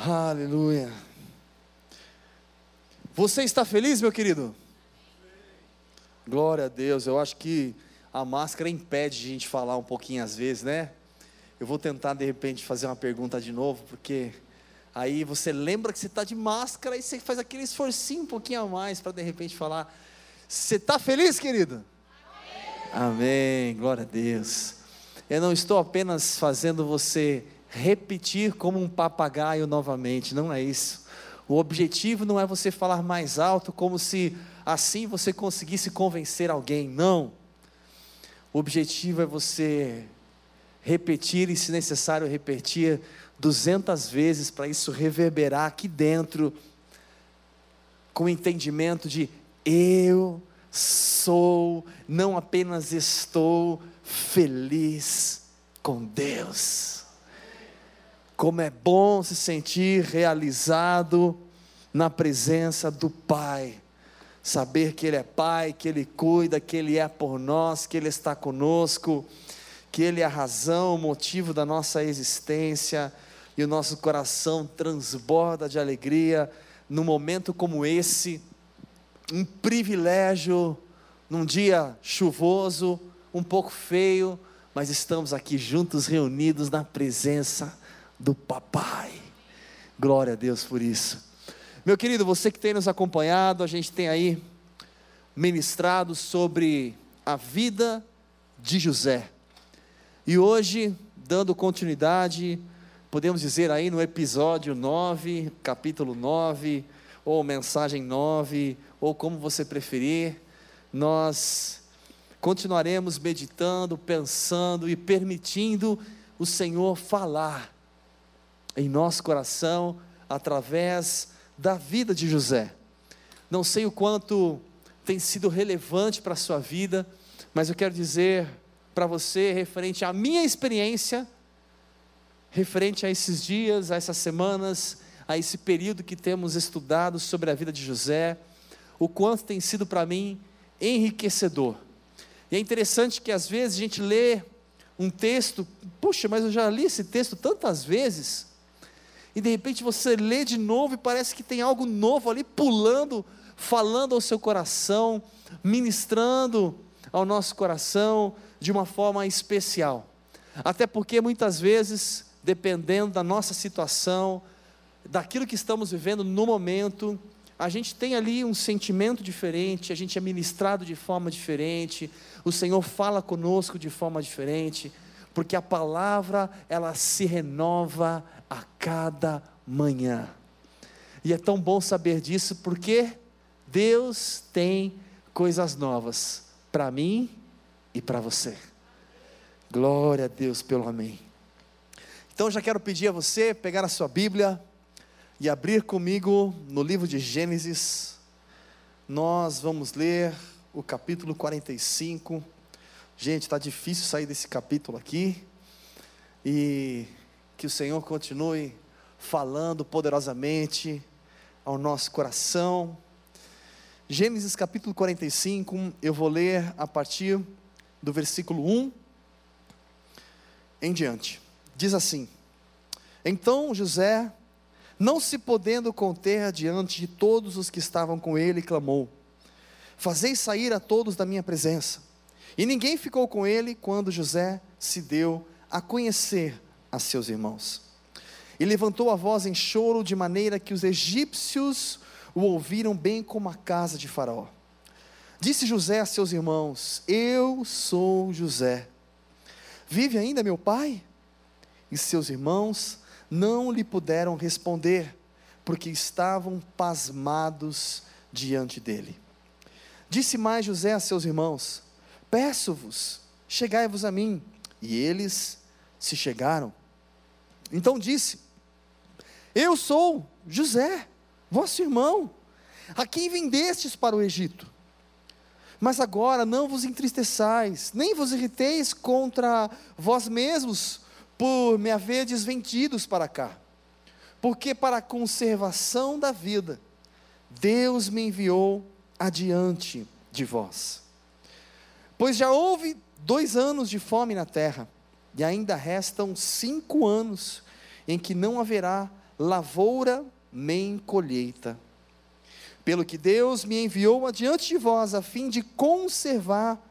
Aleluia. Você está feliz, meu querido? Glória a Deus. Eu acho que a máscara impede de a gente falar um pouquinho às vezes, né? Eu vou tentar de repente fazer uma pergunta de novo, porque aí você lembra que você está de máscara e você faz aquele esforcinho um pouquinho a mais para de repente falar. Você está feliz, querido? Amém. Amém. Glória a Deus. Eu não estou apenas fazendo você repetir como um papagaio novamente, não é isso. O objetivo não é você falar mais alto como se assim você conseguisse convencer alguém, não. O objetivo é você repetir e, se necessário, repetir duzentas vezes para isso reverberar aqui dentro, com o entendimento de eu sou, não apenas estou feliz com Deus. Como é bom se sentir realizado na presença do Pai. Saber que Ele é Pai, que Ele cuida, que Ele é por nós, que Ele está conosco, que Ele é a razão, o motivo da nossa existência, e o nosso coração transborda de alegria num momento como esse, um privilégio, num dia chuvoso, um pouco feio, mas estamos aqui juntos, reunidos na presença do Papai. Glória a Deus por isso. Meu querido, você que tem nos acompanhado, a gente tem aí ministrado sobre a vida de José. E hoje, dando continuidade, podemos dizer aí no episódio 9, capítulo 9, ou mensagem 9, ou como você preferir, nós continuaremos meditando, pensando e permitindo o Senhor falar em nosso coração através da vida de José. Não sei o quanto tem sido relevante para a sua vida, mas eu quero dizer para você, referente à minha experiência, referente a esses dias, a essas semanas, a esse período que temos estudado sobre a vida de José, o quanto tem sido para mim enriquecedor. E é interessante que às vezes a gente lê um texto, puxa, mas eu já li esse texto tantas vezes, e de repente você lê de novo e parece que tem algo novo ali pulando, falando ao seu coração, ministrando ao nosso coração de uma forma especial. Até porque muitas vezes, dependendo da nossa situação, daquilo que estamos vivendo no momento, a gente tem ali um sentimento diferente, a gente é ministrado de forma diferente, o Senhor fala conosco de forma diferente, porque a palavra ela se renova a cada manhã. E é tão bom saber disso porque Deus tem coisas novas para mim e para você. Glória a Deus pelo amém. Então já quero pedir a você pegar a sua Bíblia e abrir comigo no livro de Gênesis. Nós vamos ler o capítulo 45. Gente, está difícil sair desse capítulo aqui. E que o Senhor continue falando poderosamente ao nosso coração. Gênesis capítulo 45, eu vou ler a partir do versículo 1 em diante. Diz assim: Então José, não se podendo conter diante de todos os que estavam com ele, clamou: Fazei sair a todos da minha presença. E ninguém ficou com ele quando José se deu a conhecer a seus irmãos. E levantou a voz em choro, de maneira que os egípcios o ouviram bem como a casa de Faraó. Disse José a seus irmãos: Eu sou José. Vive ainda meu pai? E seus irmãos não lhe puderam responder, porque estavam pasmados diante dele. Disse mais José a seus irmãos: Peço-vos, chegai-vos a mim. E eles se chegaram. Então disse: Eu sou José, vosso irmão, a quem vendestes para o Egito. Mas agora não vos entristeçais, nem vos irriteis contra vós mesmos, por me haverdes vendidos para cá. Porque para a conservação da vida, Deus me enviou adiante de vós. Pois já houve dois anos de fome na terra, e ainda restam cinco anos em que não haverá lavoura nem colheita. Pelo que Deus me enviou adiante de vós, a fim de conservar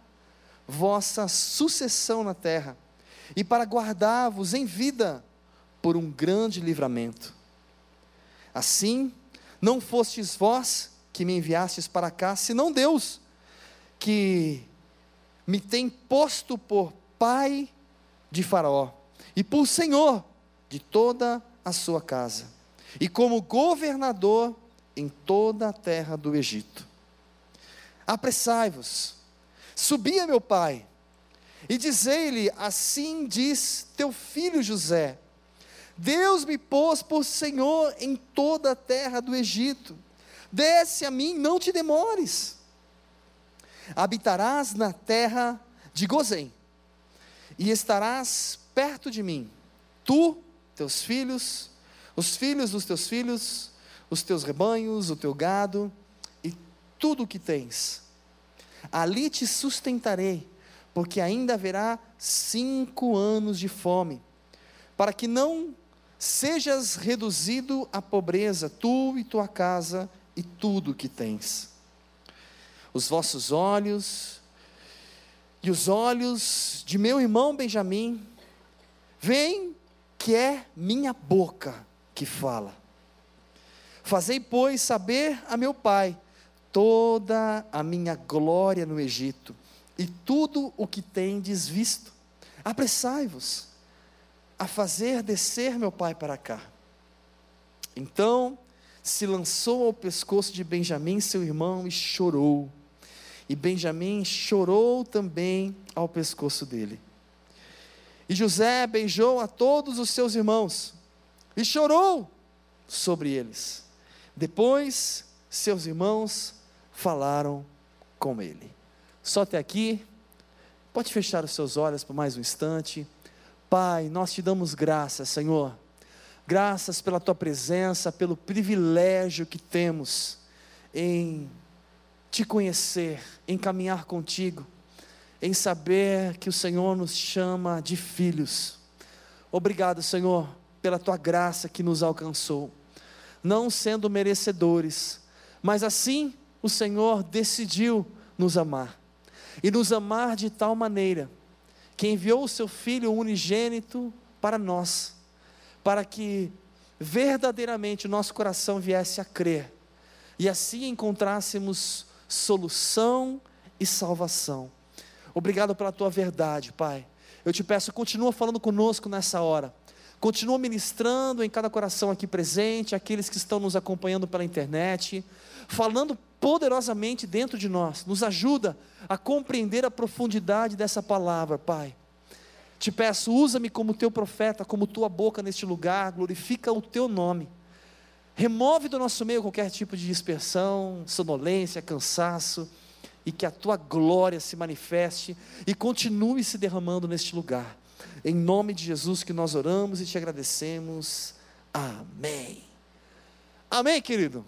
vossa sucessão na terra, e para guardar-vos em vida por um grande livramento. Assim, não fostes vós que me enviastes para cá, senão Deus, que me tem posto por pai de Faraó e por senhor de toda a sua casa, e como governador em toda a terra do Egito. Apressai-vos, subi a meu pai, e dizei-lhe: Assim diz teu filho José: Deus me pôs por senhor em toda a terra do Egito. Desce a mim, não te demores. Habitarás na terra de Gozém, e estarás perto de mim, tu, teus filhos, os filhos dos teus filhos, os teus rebanhos, o teu gado e tudo o que tens. Ali te sustentarei, porque ainda haverá cinco anos de fome, para que não sejas reduzido à pobreza, tu e tua casa e tudo o que tens. Os vossos olhos e os olhos de meu irmão Benjamim, veem que é minha boca que fala. Fazei, pois, saber a meu pai toda a minha glória no Egito e tudo o que tendes visto. Apressai-vos a fazer descer meu pai para cá. Então se lançou ao pescoço de Benjamim, seu irmão, e chorou. E Benjamim chorou também ao pescoço dele. E José beijou a todos os seus irmãos e chorou sobre eles. Depois, seus irmãos falaram com ele. Só até aqui. Pode fechar os seus olhos por mais um instante. Pai, nós te damos graças, Senhor. Graças pela tua presença, pelo privilégio que temos em te conhecer, em caminhar contigo, em saber que o Senhor nos chama de filhos. Obrigado, Senhor, pela tua graça que nos alcançou não sendo merecedores, mas assim o Senhor decidiu nos amar, e nos amar de tal maneira, que enviou o seu Filho unigênito para nós, para que verdadeiramente o nosso coração viesse a crer, e assim encontrássemos solução e salvação. Obrigado pela tua verdade, Pai. Eu te peço, continua falando conosco nessa hora. Continua ministrando em cada coração aqui presente, aqueles que estão nos acompanhando pela internet, falando poderosamente dentro de nós. Nos ajuda a compreender a profundidade dessa palavra, Pai. Te peço, usa-me como teu profeta, como tua boca neste lugar, glorifica o teu nome. Remove do nosso meio qualquer tipo de dispersão, sonolência, cansaço, e que a tua glória se manifeste e continue se derramando neste lugar. Em nome de Jesus que nós oramos e te agradecemos. Amém. Amém, querido.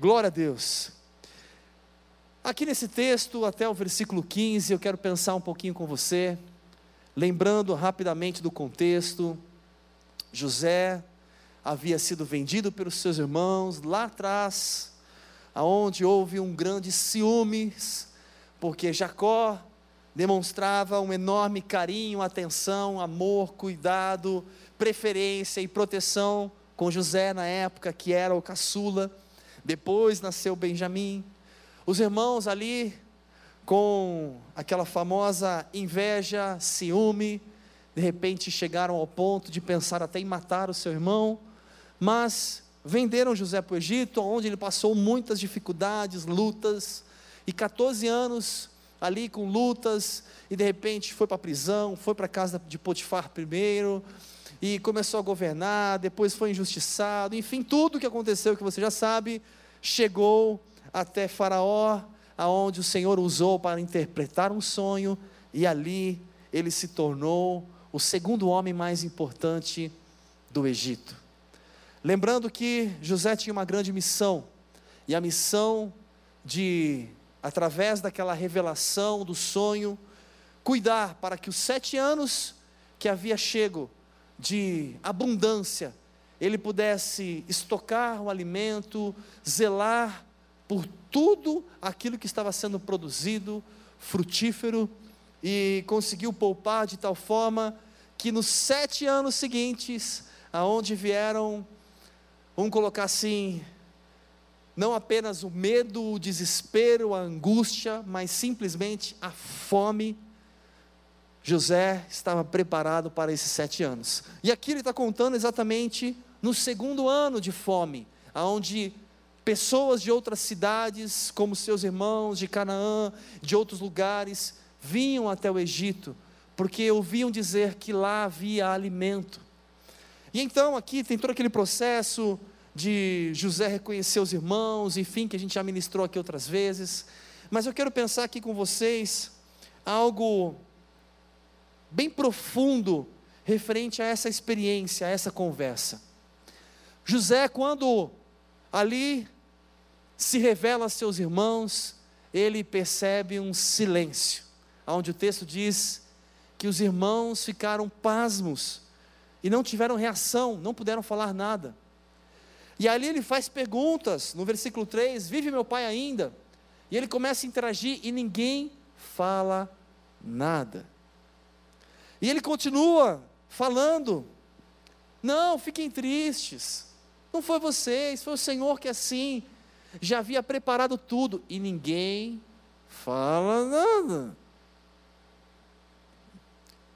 Glória a Deus. Aqui nesse texto, até o versículo 15, eu quero pensar um pouquinho com você, lembrando rapidamente do contexto. José havia sido vendido pelos seus irmãos lá atrás, aonde houve um grande ciúmes, porque Jacó demonstrava um enorme carinho, atenção, amor, cuidado, preferência e proteção com José na época, que era o caçula. Depois nasceu Benjamim. Os irmãos ali, com aquela famosa inveja, ciúme, de repente chegaram ao ponto de pensar até em matar o seu irmão, mas venderam José para o Egito, onde ele passou muitas dificuldades, lutas, e 14 anos ali com lutas, e de repente foi para a prisão, foi para a casa de Potifar primeiro, e começou a governar, depois foi injustiçado, enfim, tudo o que aconteceu que você já sabe, chegou até Faraó, aonde o Senhor usou para interpretar um sonho, e ali ele se tornou o segundo homem mais importante do Egito. Lembrando que José tinha uma grande missão, e a missão de através daquela revelação do sonho, cuidar para que os sete anos que havia chego de abundância ele pudesse estocar o alimento, zelar por tudo aquilo que estava sendo produzido, frutífero, e conseguiu poupar de tal forma que nos sete anos seguintes, aonde vieram, vamos colocar assim, não apenas o medo, o desespero, a angústia, mas simplesmente a fome. José estava preparado para esses sete anos. E aqui ele está contando exatamente no segundo ano de fome, aonde pessoas de outras cidades, como seus irmãos de Canaã, de outros lugares, vinham até o Egito, porque ouviam dizer que lá havia alimento. E então aqui tem todo aquele processo de José reconhecer os irmãos, enfim, que a gente já ministrou aqui outras vezes. Mas eu quero pensar aqui com vocês algo bem profundo referente a essa experiência, a essa conversa. José, quando ali se revela a seus irmãos, ele percebe um silêncio, onde o texto diz que os irmãos ficaram pasmos e não tiveram reação, não puderam falar nada. E ali ele faz perguntas, no versículo 3: Vive meu pai ainda? E ele começa a interagir e ninguém fala nada. E ele continua falando: Não, fiquem tristes. Não foi vocês, foi o Senhor que assim já havia preparado tudo e ninguém fala nada.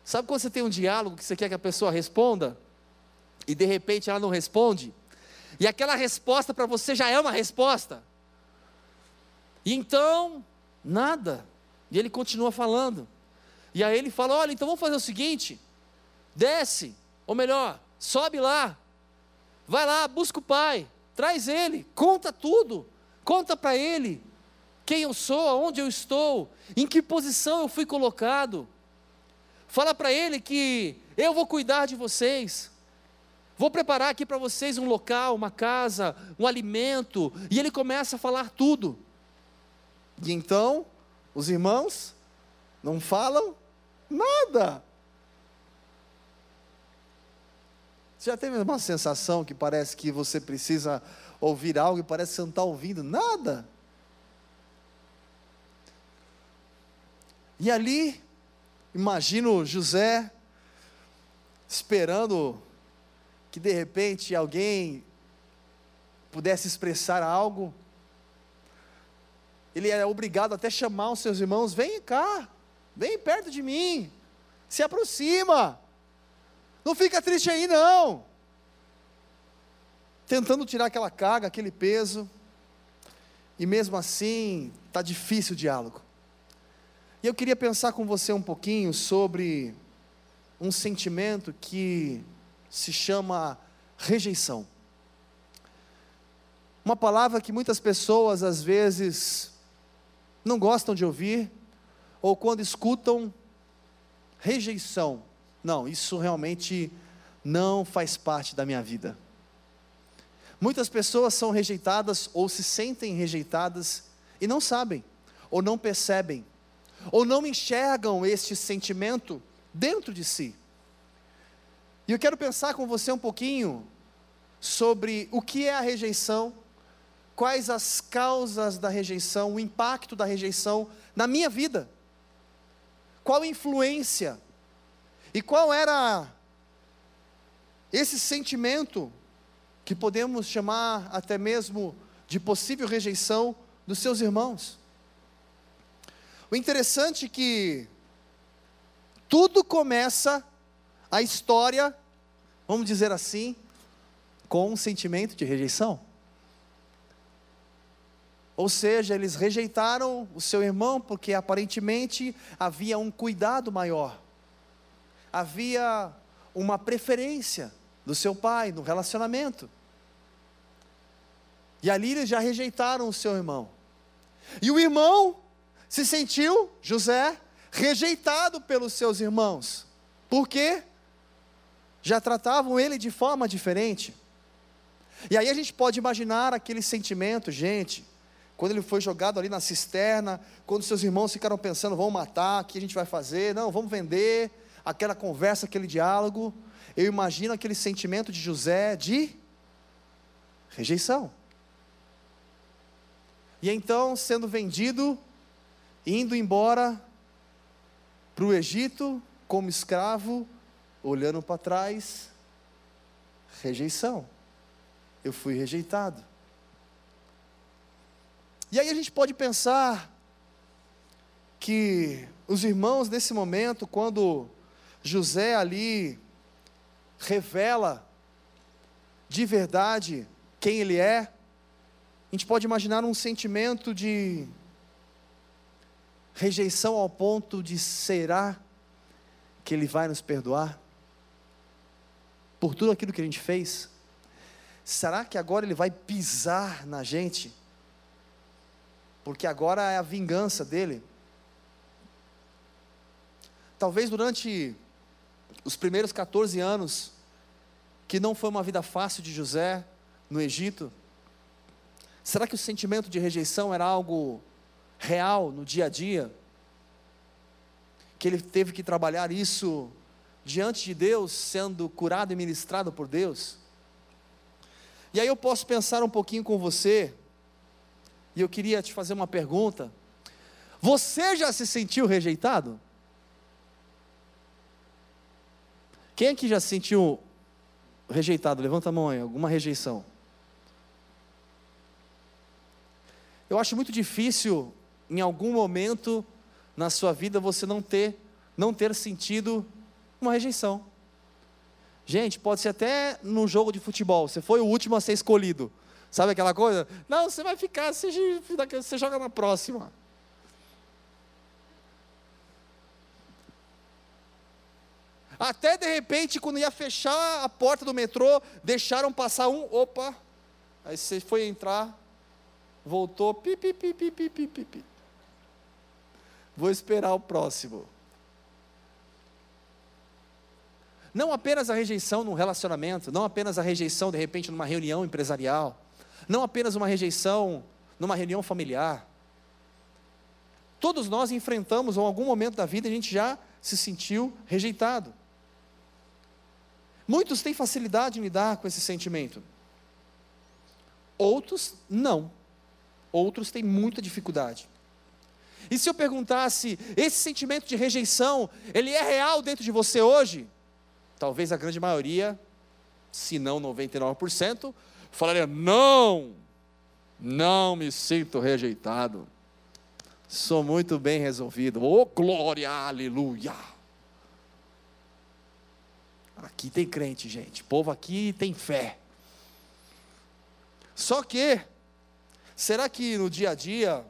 Sabe quando você tem um diálogo que você quer que a pessoa responda e de repente ela não responde? E aquela resposta para você já é uma resposta. E então, nada. E ele continua falando. E aí ele fala: Olha, então vamos fazer o seguinte: desce, ou melhor, sobe lá, vai lá, busca o pai, traz ele, conta tudo, conta para ele quem eu sou, aonde eu estou, em que posição eu fui colocado. Fala para ele que eu vou cuidar de vocês. Vou preparar aqui para vocês um local, uma casa, um alimento. E ele começa a falar tudo. E então, os irmãos não falam nada. Você já teve uma sensação que parece que você precisa ouvir algo e parece que você não está ouvindo nada? E ali, imagino José esperando que de repente alguém pudesse expressar algo, ele era obrigado até chamar os seus irmãos: vem cá, vem perto de mim, se aproxima, não fica triste aí não. Tentando tirar aquela carga, aquele peso, e mesmo assim está difícil o diálogo. E eu queria pensar com você um pouquinho sobre um sentimento que se chama rejeição. Uma palavra que muitas pessoas às vezes não gostam de ouvir, ou quando escutam, rejeição. Não, isso realmente não faz parte da minha vida. Muitas pessoas são rejeitadas ou se sentem rejeitadas e não sabem, ou não percebem, ou não enxergam este sentimento dentro de si. E eu quero pensar com você um pouquinho sobre o que é a rejeição, quais as causas da rejeição, o impacto da rejeição na minha vida. Qual a influência e qual era esse sentimento que podemos chamar até mesmo de possível rejeição dos seus irmãos. O interessante é que tudo começa a história, vamos dizer assim, com um sentimento de rejeição. Ou seja, eles rejeitaram o seu irmão porque aparentemente havia um cuidado maior, havia uma preferência do seu pai no relacionamento. E ali eles já rejeitaram o seu irmão. E o irmão se sentiu, José, rejeitado pelos seus irmãos. Por quê? Já tratavam ele de forma diferente. E aí a gente pode imaginar aquele sentimento, gente, quando ele foi jogado ali na cisterna, quando seus irmãos ficaram pensando, vamos matar, o que a gente vai fazer? Não, vamos vender, aquela conversa, aquele diálogo. eu imagino aquele sentimento de José de rejeição. E então, sendo vendido, indo embora para o Egito como escravo, olhando para trás, rejeição. Eu fui rejeitado. E aí a gente pode pensar que os irmãos, nesse momento, quando José ali revela de verdade quem ele é, a gente pode imaginar um sentimento de rejeição ao ponto de será que ele vai nos perdoar por tudo aquilo que a gente fez? Será que agora ele vai pisar na gente? Porque agora é a vingança dele. Talvez durante os primeiros 14 anos, que não foi uma vida fácil de José no Egito, será que o sentimento de rejeição era algo real no dia a dia? Que ele teve que trabalhar isso diante de Deus, sendo curado e ministrado por Deus? E aí eu posso pensar um pouquinho com você, e eu queria te fazer uma pergunta: você já se sentiu rejeitado? Quem aqui já se sentiu rejeitado? Levanta a mão aí, alguma rejeição. Eu acho muito difícil, em algum momento na sua vida, você não ter, não ter sentido uma rejeição. Gente, pode ser até num jogo de futebol, você foi o último a ser escolhido. Sabe aquela coisa? Não, você vai ficar, você, você joga na próxima. Até de repente, quando ia fechar a porta do metrô, deixaram passar um, opa. Aí você foi entrar, voltou. Vou esperar o próximo. Não apenas a rejeição num relacionamento, não apenas a rejeição de repente numa reunião empresarial, não apenas uma rejeição numa reunião familiar. Todos nós enfrentamos, em algum momento da vida, a gente já se sentiu rejeitado. Muitos têm facilidade em lidar com esse sentimento. Outros não. Outros têm muita dificuldade. E se eu perguntasse, esse sentimento de rejeição, ele é real dentro de você hoje? Talvez a grande maioria, se não 99%, falaria: não, não me sinto rejeitado. Sou muito bem resolvido. Oh, glória, aleluia. Aqui tem crente, gente. O povo aqui tem fé. Só que, será que no dia a dia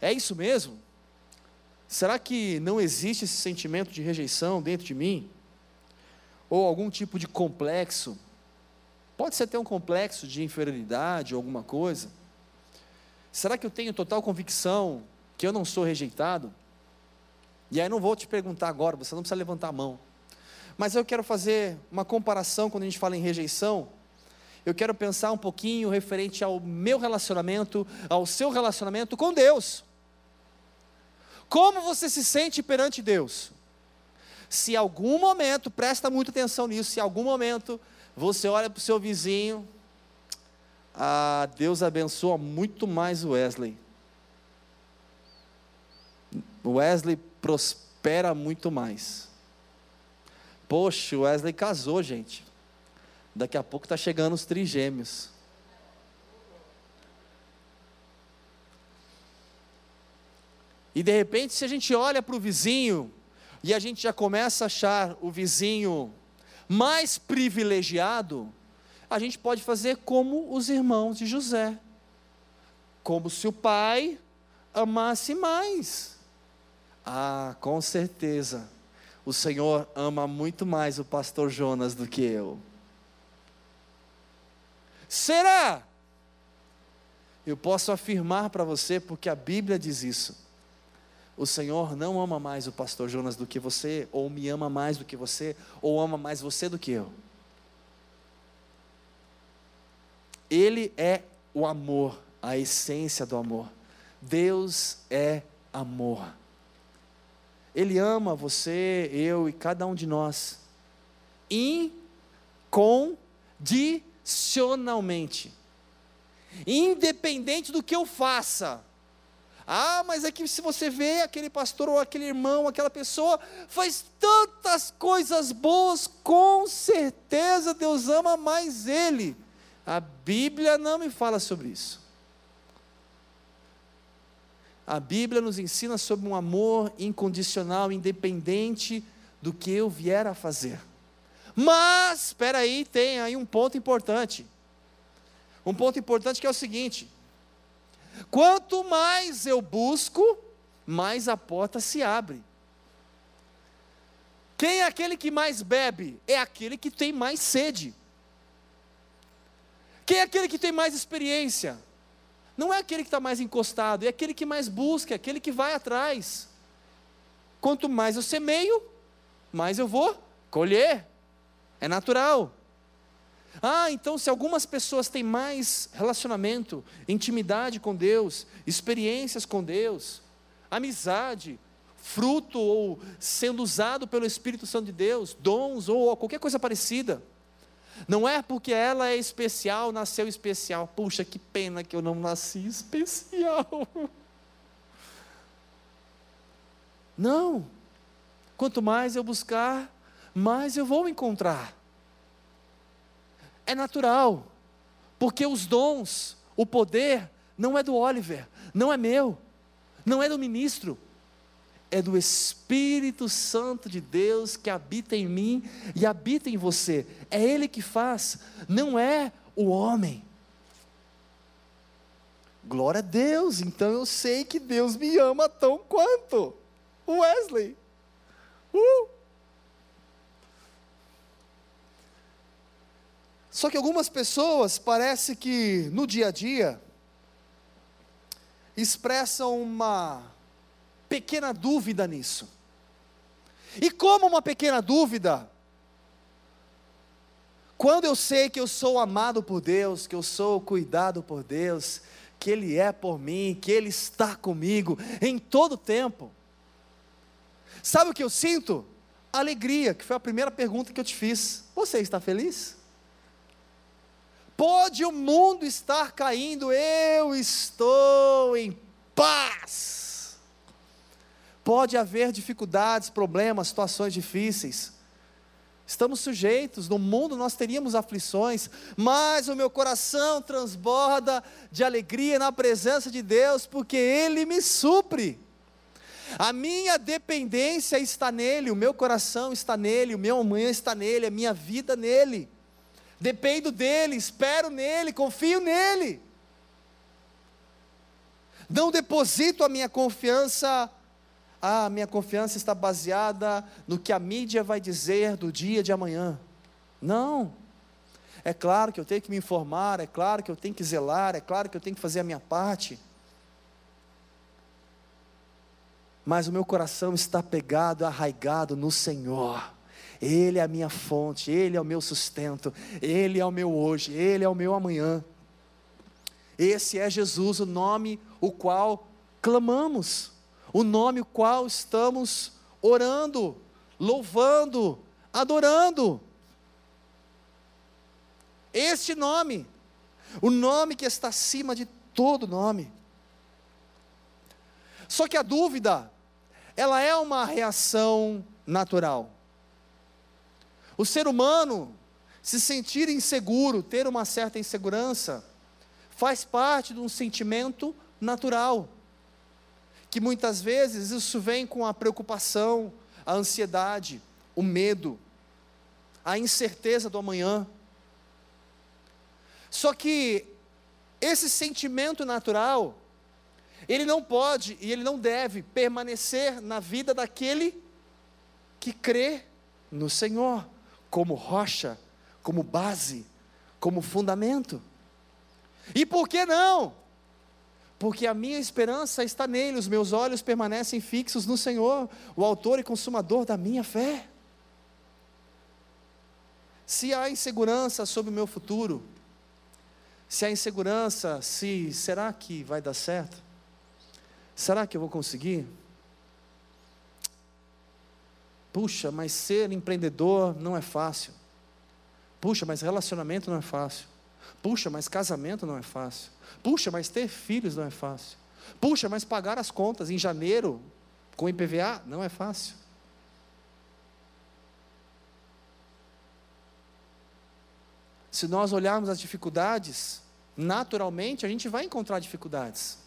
é isso mesmo? Será que não existe esse sentimento de rejeição dentro de mim? Ou algum tipo de complexo? Pode ser até um complexo de inferioridade ou alguma coisa. Será que eu tenho total convicção que eu não sou rejeitado? E aí não vou te perguntar agora, você não precisa levantar a mão. Mas eu quero fazer uma comparação quando a gente fala em rejeição. Eu quero pensar um pouquinho referente ao meu relacionamento, ao seu relacionamento com Deus. Como você se sente perante Deus? Se algum momento, presta muita atenção nisso, se algum momento você olha para o seu vizinho, ah, Deus abençoa muito mais o Wesley. O Wesley prospera muito mais. Poxa, o Wesley casou, gente. Daqui a pouco está chegando os trigêmeos. E de repente, se a gente olha para o vizinho, e a gente já começa a achar o vizinho mais privilegiado, a gente pode fazer como os irmãos de José. Como se o pai amasse mais. Ah, com certeza o Senhor ama muito mais o pastor Jonas do que eu. Será? Eu posso afirmar para você, porque a Bíblia diz isso. O Senhor não ama mais o pastor Jonas do que você, ou me ama mais do que você, ou ama mais você do que eu. Ele é o amor, a essência do amor. Deus é amor. Ele ama você, eu e cada um de nós. incondicionalmente. Independente do que eu faça. Ah, mas é que se você vê aquele pastor ou aquele irmão, aquela pessoa, faz tantas coisas boas, com certeza Deus ama mais ele. A Bíblia não me fala sobre isso. A Bíblia nos ensina sobre um amor incondicional, independente do que eu vier a fazer. Mas, espera aí, tem aí um ponto importante. Um ponto importante que é o seguinte: quanto mais eu busco, mais a porta se abre. Quem é aquele que mais bebe? É aquele que tem mais sede. Quem é aquele que tem mais experiência? Não é aquele que está mais encostado, é aquele que mais busca, é aquele que vai atrás. Quanto mais eu semeio, mais eu vou colher. É natural. Ah, então se algumas pessoas têm mais relacionamento, intimidade com Deus, experiências com Deus, amizade, fruto ou sendo usado pelo Espírito Santo de Deus, dons ou qualquer coisa parecida, não é porque ela é especial, nasceu especial. Puxa, que pena que eu não nasci especial. Não. Quanto mais eu buscar, mais eu vou encontrar. É natural. Porque os dons, o poder, não é do Oliver, não é meu, não é do ministro, é do Espírito Santo de Deus que habita em mim e habita em você. É Ele que faz, não é o homem. Glória a Deus, então eu sei que Deus me ama tão quanto. Wesley. Uh! Só que algumas pessoas parece que no dia a dia expressam uma pequena dúvida nisso. E como uma pequena dúvida, quando eu sei que eu sou amado por Deus, que eu sou cuidado por Deus, que Ele é por mim, que Ele está comigo em todo o tempo, sabe o que eu sinto? Alegria, que foi a primeira pergunta que eu te fiz. Você está feliz? Pode o mundo estar caindo, eu estou em paz Pode haver dificuldades, problemas, situações difíceis. Estamos sujeitos, no mundo nós teríamos aflições, mas o meu coração transborda de alegria na presença de Deus, porque Ele me supre. A minha dependência está nele, o meu coração está nele, o meu amanhã está nele, a minha vida nele. Dependo dele, espero nele, confio nele. Não deposito a minha confiança ah, minha confiança está baseada no que a mídia vai dizer do dia de amanhã. Não. É claro que eu tenho que me informar, é claro que eu tenho que zelar, é claro que eu tenho que fazer a minha parte. Mas o meu coração está pegado, arraigado no Senhor. Ele é a minha fonte, Ele é o meu sustento, Ele é o meu hoje, Ele é o meu amanhã. Esse é Jesus, o nome o qual clamamos o nome o qual estamos orando, louvando, adorando. Este nome, o nome que está acima de todo nome. Só que a dúvida, ela é uma reação natural. O ser humano se sentir inseguro, ter uma certa insegurança, faz parte de um sentimento natural que muitas vezes isso vem com a preocupação, a ansiedade, o medo, a incerteza do amanhã. Só que esse sentimento natural, ele não pode e ele não deve permanecer na vida daquele que crê no Senhor, como rocha, como base, como fundamento. E por que não? porque a minha esperança está nele, os meus olhos permanecem fixos no Senhor, o Autor e Consumador da minha fé. Se há insegurança sobre o meu futuro, se há insegurança, se será que vai dar certo? Será que eu vou conseguir? Puxa, mas ser empreendedor não é fácil. Puxa, mas relacionamento não é fácil. Puxa, mas casamento não é fácil. Puxa, mas ter filhos não é fácil. Puxa, mas pagar as contas em janeiro com IPVA não é fácil. Se nós olharmos as dificuldades, naturalmente a gente vai encontrar dificuldades.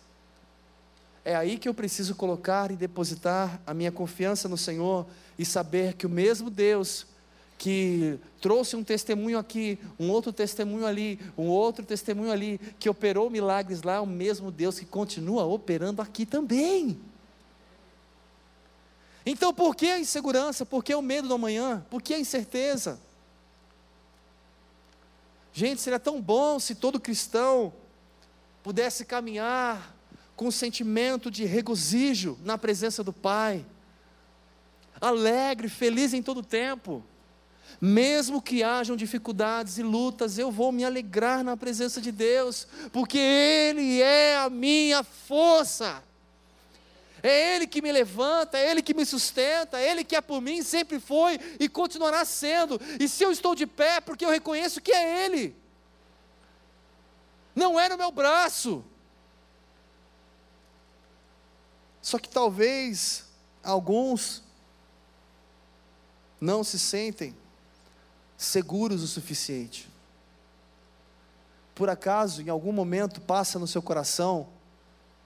É aí que eu preciso colocar e depositar a minha confiança no Senhor e saber que o mesmo Deus que trouxe um testemunho aqui, um outro testemunho ali, um outro testemunho ali, que operou milagres lá, é o mesmo Deus que continua operando aqui também. Então, por que a insegurança? Por que o medo do amanhã? Por que a incerteza? Gente, seria tão bom se todo cristão pudesse caminhar com um sentimento de regozijo na presença do Pai, alegre, feliz em todo tempo. Mesmo que hajam dificuldades e lutas, eu vou me alegrar na presença de Deus, porque Ele é a minha força. É Ele que me levanta, é Ele que me sustenta, é Ele que é por mim, sempre foi e continuará sendo. E se eu estou de pé, porque eu reconheço que é Ele, não é no meu braço. Só que talvez alguns não se sentem seguros o suficiente. Por acaso, em algum momento, passa no seu coração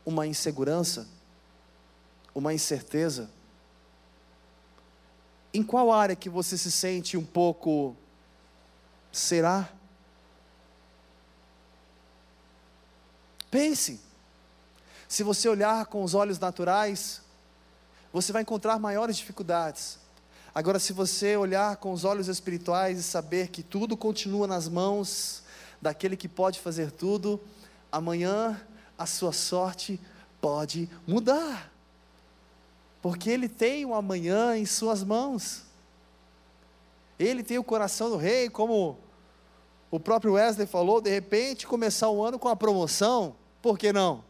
uma insegurança? uma incerteza? Em qual área que você se sente um pouco será? Pense. Se você olhar com os olhos naturais, você vai encontrar maiores dificuldades. Agora, se você olhar com os olhos espirituais e saber que tudo continua nas mãos daquele que pode fazer tudo, amanhã a sua sorte pode mudar porque ele tem o amanhã em suas mãos. Ele tem o coração do rei, como o próprio Wesley falou, de repente começar o ano com a promoção, por que não?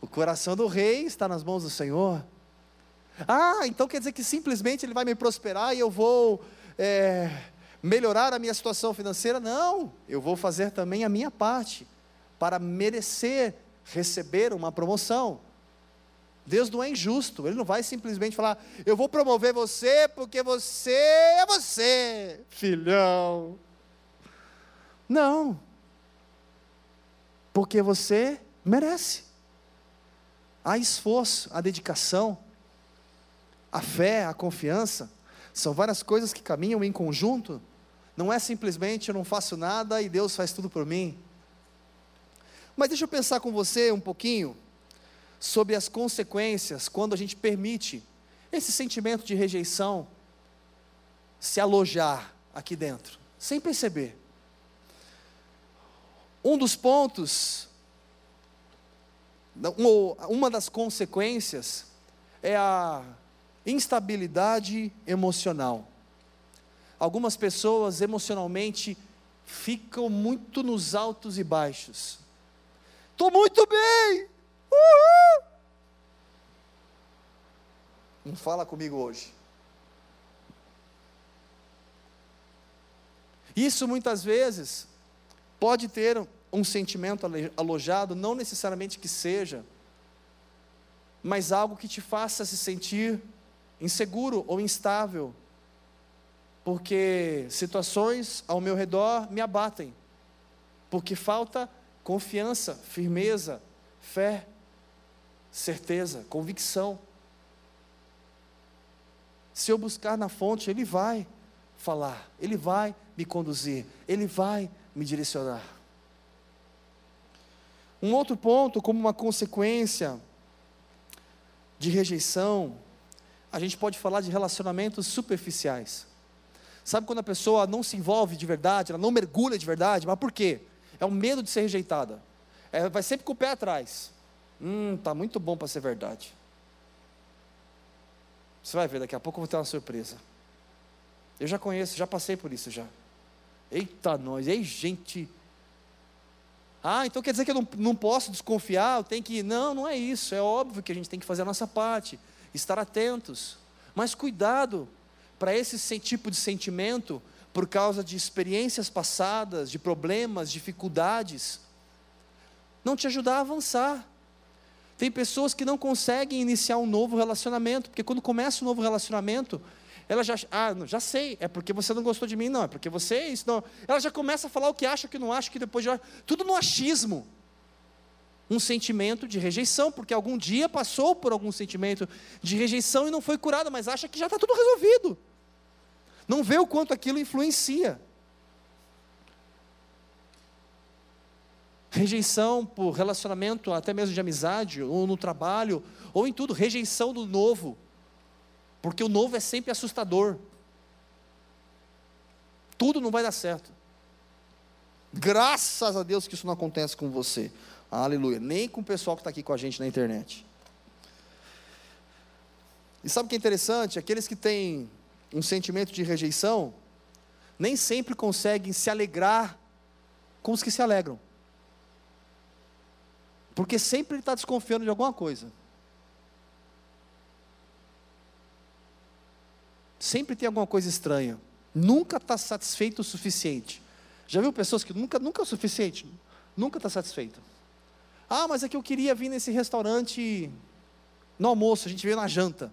O coração do rei está nas mãos do Senhor. Ah, então quer dizer que simplesmente ele vai me prosperar e eu vou é, melhorar a minha situação financeira? Não, eu vou fazer também a minha parte para merecer receber uma promoção. Deus não é injusto, Ele não vai simplesmente falar, eu vou promover você porque você é você, filhão. Não, porque você merece. Há esforço, a dedicação, a fé, a confiança, são várias coisas que caminham em conjunto. Não é simplesmente eu não faço nada e Deus faz tudo por mim. Mas deixa eu pensar com você um pouquinho sobre as consequências quando a gente permite esse sentimento de rejeição se alojar aqui dentro, sem perceber. Um dos pontos, uma das consequências é a instabilidade emocional. Algumas pessoas emocionalmente ficam muito nos altos e baixos. Estou muito bem, Uhul! Não fala comigo hoje. Isso muitas vezes pode ter um sentimento alojado, não necessariamente que seja, mas algo que te faça se sentir inseguro ou instável, porque situações ao meu redor me abatem, porque falta confiança, firmeza, fé certeza, convicção. Se eu buscar na fonte, Ele vai falar, Ele vai me conduzir, Ele vai me direcionar. Um outro ponto, como uma consequência de rejeição, a gente pode falar de relacionamentos superficiais. Sabe quando a pessoa não se envolve de verdade, ela não mergulha de verdade, mas por quê? É o medo de ser rejeitada. É, vai sempre com o pé atrás. Hum, tá muito bom para ser verdade. Você vai ver, daqui a pouco eu vou ter uma surpresa. Eu já conheço, já passei por isso já. Eita, nós, ei, gente. Ah, então quer dizer que eu não, não posso desconfiar, eu tenho que. Não, não é isso. É óbvio que a gente tem que fazer a nossa parte, estar atentos. Mas cuidado para esse tipo de sentimento, por causa de experiências passadas, de problemas, dificuldades, não te ajudar a avançar. Tem pessoas que não conseguem iniciar um novo relacionamento, porque quando começa um novo relacionamento, ela já, ah, já sei, é porque você não gostou de mim, não, é porque você isso, não. Ela já começa a falar o que acha, o que não acha, que depois já. Tudo no achismo. Um sentimento de rejeição, porque algum dia passou por algum sentimento de rejeição e não foi curado, mas acha que já está tudo resolvido. Não vê o quanto aquilo influencia. Rejeição por relacionamento, até mesmo de amizade, ou no trabalho, ou em tudo, rejeição do novo porque o novo é sempre assustador. Tudo não vai dar certo. Graças a Deus que isso não acontece com você. Aleluia. Nem com o pessoal que está aqui com a gente na internet. E sabe o que é interessante? Aqueles que têm um sentimento de rejeição, nem sempre conseguem se alegrar com os que se alegram. Porque sempre ele está desconfiando de alguma coisa. Sempre tem alguma coisa estranha. Nunca está satisfeito o suficiente. Já viu pessoas que nunca, nunca é o suficiente? Nunca está satisfeito. Ah, mas é que eu queria vir nesse restaurante no almoço, a gente veio na janta.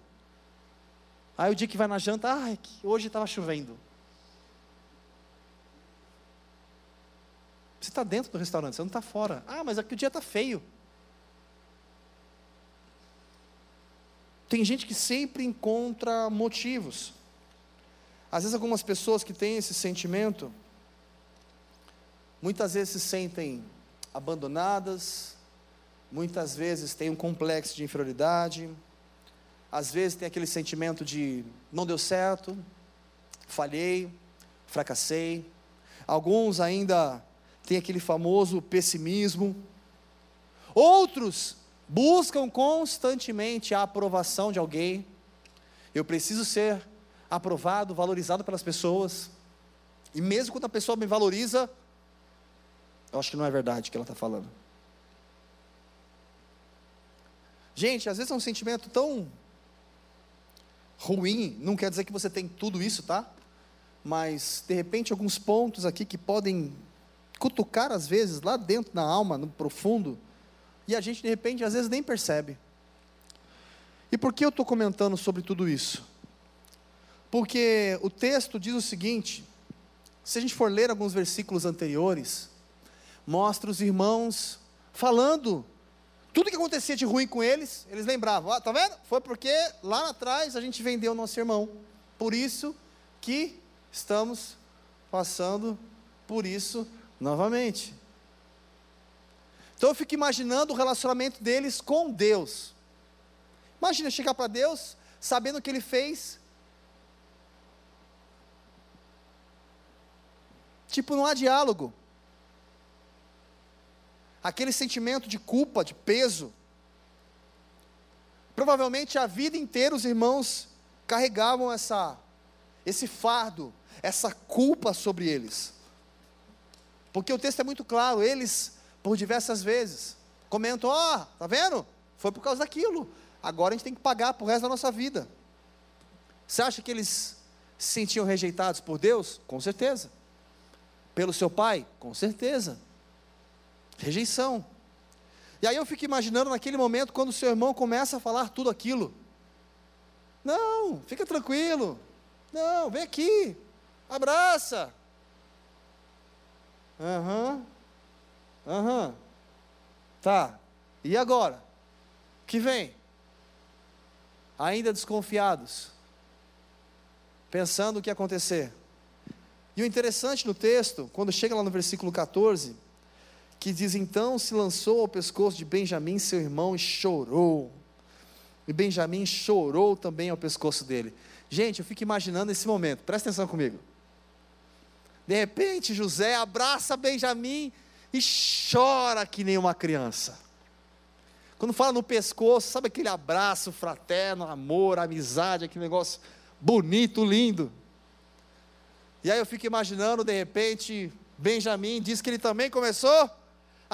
Aí o dia que vai na janta, ah, é hoje estava chovendo. Você está dentro do restaurante, você não está fora. Ah, mas é que o dia está feio. Tem gente que sempre encontra motivos. Às vezes, algumas pessoas que têm esse sentimento, muitas vezes se sentem abandonadas, muitas vezes têm um complexo de inferioridade, às vezes tem aquele sentimento de não deu certo, falhei, fracassei. Alguns ainda têm aquele famoso pessimismo. Outros buscam constantemente a aprovação de alguém. Eu preciso ser aprovado, valorizado pelas pessoas. E mesmo quando a pessoa me valoriza, eu acho que não é verdade o que ela está falando. Gente, às vezes é um sentimento tão ruim, não quer dizer que você tem tudo isso, tá? Mas, de repente, alguns pontos aqui que podem cutucar, às vezes, lá dentro da alma, no profundo, e a gente de repente às vezes nem percebe. E por que eu estou comentando sobre tudo isso? Porque o texto diz o seguinte: se a gente for ler alguns versículos anteriores, mostra os irmãos falando tudo que acontecia de ruim com eles, eles lembravam, ah, tá vendo? Foi porque lá atrás a gente vendeu o nosso irmão. Por isso que estamos passando por isso novamente. Então eu fico imaginando o relacionamento deles com Deus. Imagina chegar para Deus, sabendo o que ele fez. Tipo, não há diálogo. Aquele sentimento de culpa, de peso. Provavelmente a vida inteira os irmãos carregavam essa, esse fardo, essa culpa sobre eles. Porque o texto é muito claro, eles por diversas vezes. Comentam: ó, oh, tá vendo? Foi por causa daquilo. Agora a gente tem que pagar por resto da nossa vida. Você acha que eles se sentiam rejeitados por Deus? Com certeza. Pelo seu pai? Com certeza. Rejeição. E aí eu fico imaginando naquele momento quando o seu irmão começa a falar tudo aquilo. Não, fica tranquilo. Não, vem aqui. Abraça. Aham. Uhum. Aham. Uhum. Tá. E agora? O que vem? Ainda desconfiados. Pensando o que ia acontecer. E o interessante no texto, quando chega lá no versículo 14, que diz: Então se lançou ao pescoço de Benjamim, seu irmão, e chorou. E Benjamim chorou também ao pescoço dele. Gente, eu fico imaginando esse momento, presta atenção comigo. De repente, José abraça Benjamim e chora que nem uma criança. Quando fala no pescoço, sabe aquele abraço fraterno, amor, amizade, aquele negócio bonito, lindo. E aí eu fico imaginando, de repente, Benjamin diz que ele também começou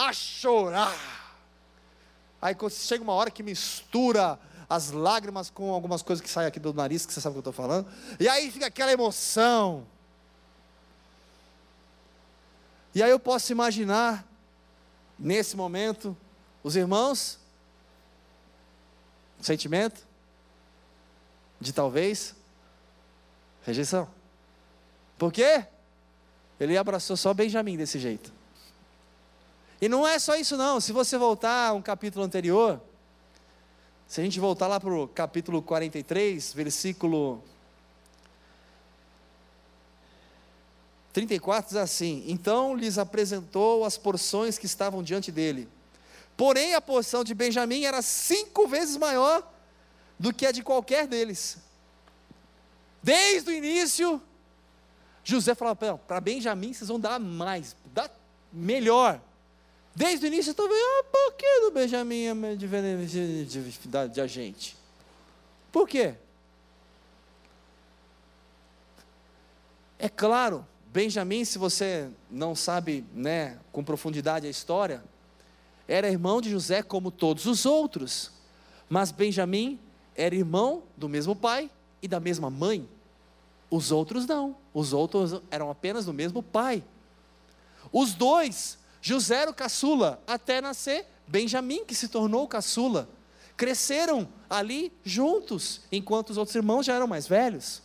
a chorar. Aí chega uma hora que mistura as lágrimas com algumas coisas que saem aqui do nariz, que você sabe o que eu estou falando. E aí fica aquela emoção. E aí eu posso imaginar, nesse momento, os irmãos, sentimento de talvez rejeição. Por quê? Ele abraçou só Benjamim desse jeito. E não é só isso, não. Se você voltar a um capítulo anterior, se a gente voltar lá para o capítulo 43, versículo 34, diz assim: Então lhes apresentou as porções que estavam diante dele. Porém, a porção de Benjamim era cinco vezes maior do que a de qualquer deles. Desde o início, José falava: para Benjamim vocês vão dar mais, dá melhor. Desde o início, estou vendo, ah, por que do Benjamim é de, de, de, de agente? Por quê? É claro, Benjamim, se você não sabe né, com profundidade a história, era irmão de José como todos os outros, mas Benjamim era irmão do mesmo pai e da mesma mãe. Os outros não, os outros eram apenas do mesmo pai. Os dois José era o caçula até nascer Benjamim, que se tornou o caçula. Cresceram ali juntos, enquanto os outros irmãos já eram mais velhos.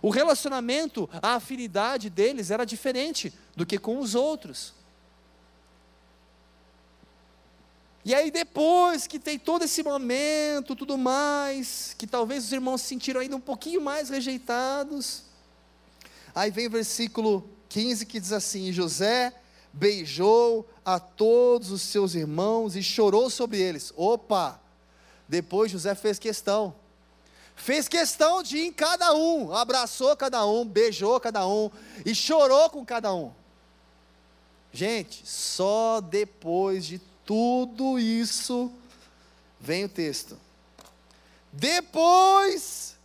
O relacionamento, a afinidade deles era diferente do que com os outros. E aí, depois que tem todo esse momento, tudo mais, que talvez os irmãos se sentiram ainda um pouquinho mais rejeitados. Aí vem o versículo 15 que diz assim: José beijou a todos os seus irmãos e chorou sobre eles. Opa! Depois José fez questão. Fez questão de ir em cada um, abraçou cada um, beijou cada um e chorou com cada um. Gente, só depois de tudo isso vem o texto. Depois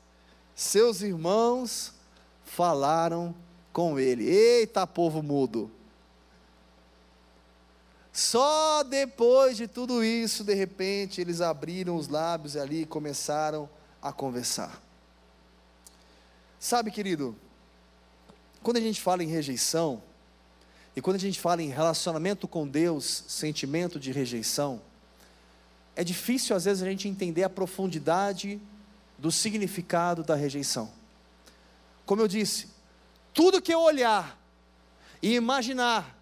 seus irmãos falaram com ele. Eita, povo mudo. Só depois de tudo isso, de repente, eles abriram os lábios ali e começaram a conversar. Sabe, querido, quando a gente fala em rejeição, e quando a gente fala em relacionamento com Deus, sentimento de rejeição, é difícil às vezes a gente entender a profundidade do significado da rejeição. Como eu disse, tudo que eu olhar e imaginar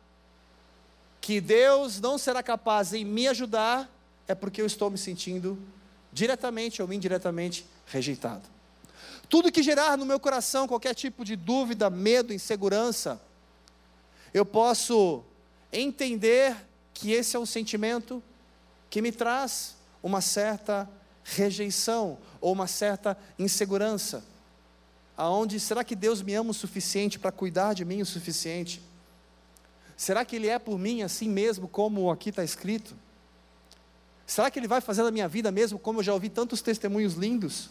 que Deus não será capaz em me ajudar, é porque eu estou me sentindo diretamente ou indiretamente rejeitado. Tudo que gerar no meu coração qualquer tipo de dúvida, medo, insegurança, eu posso entender que esse é um sentimento que me traz uma certa rejeição ou uma certa insegurança. Aonde será que Deus me ama o suficiente para cuidar de mim o suficiente? Será que Ele é por mim assim mesmo, como aqui está escrito? Será que Ele vai fazer na minha vida mesmo, como eu já ouvi tantos testemunhos lindos?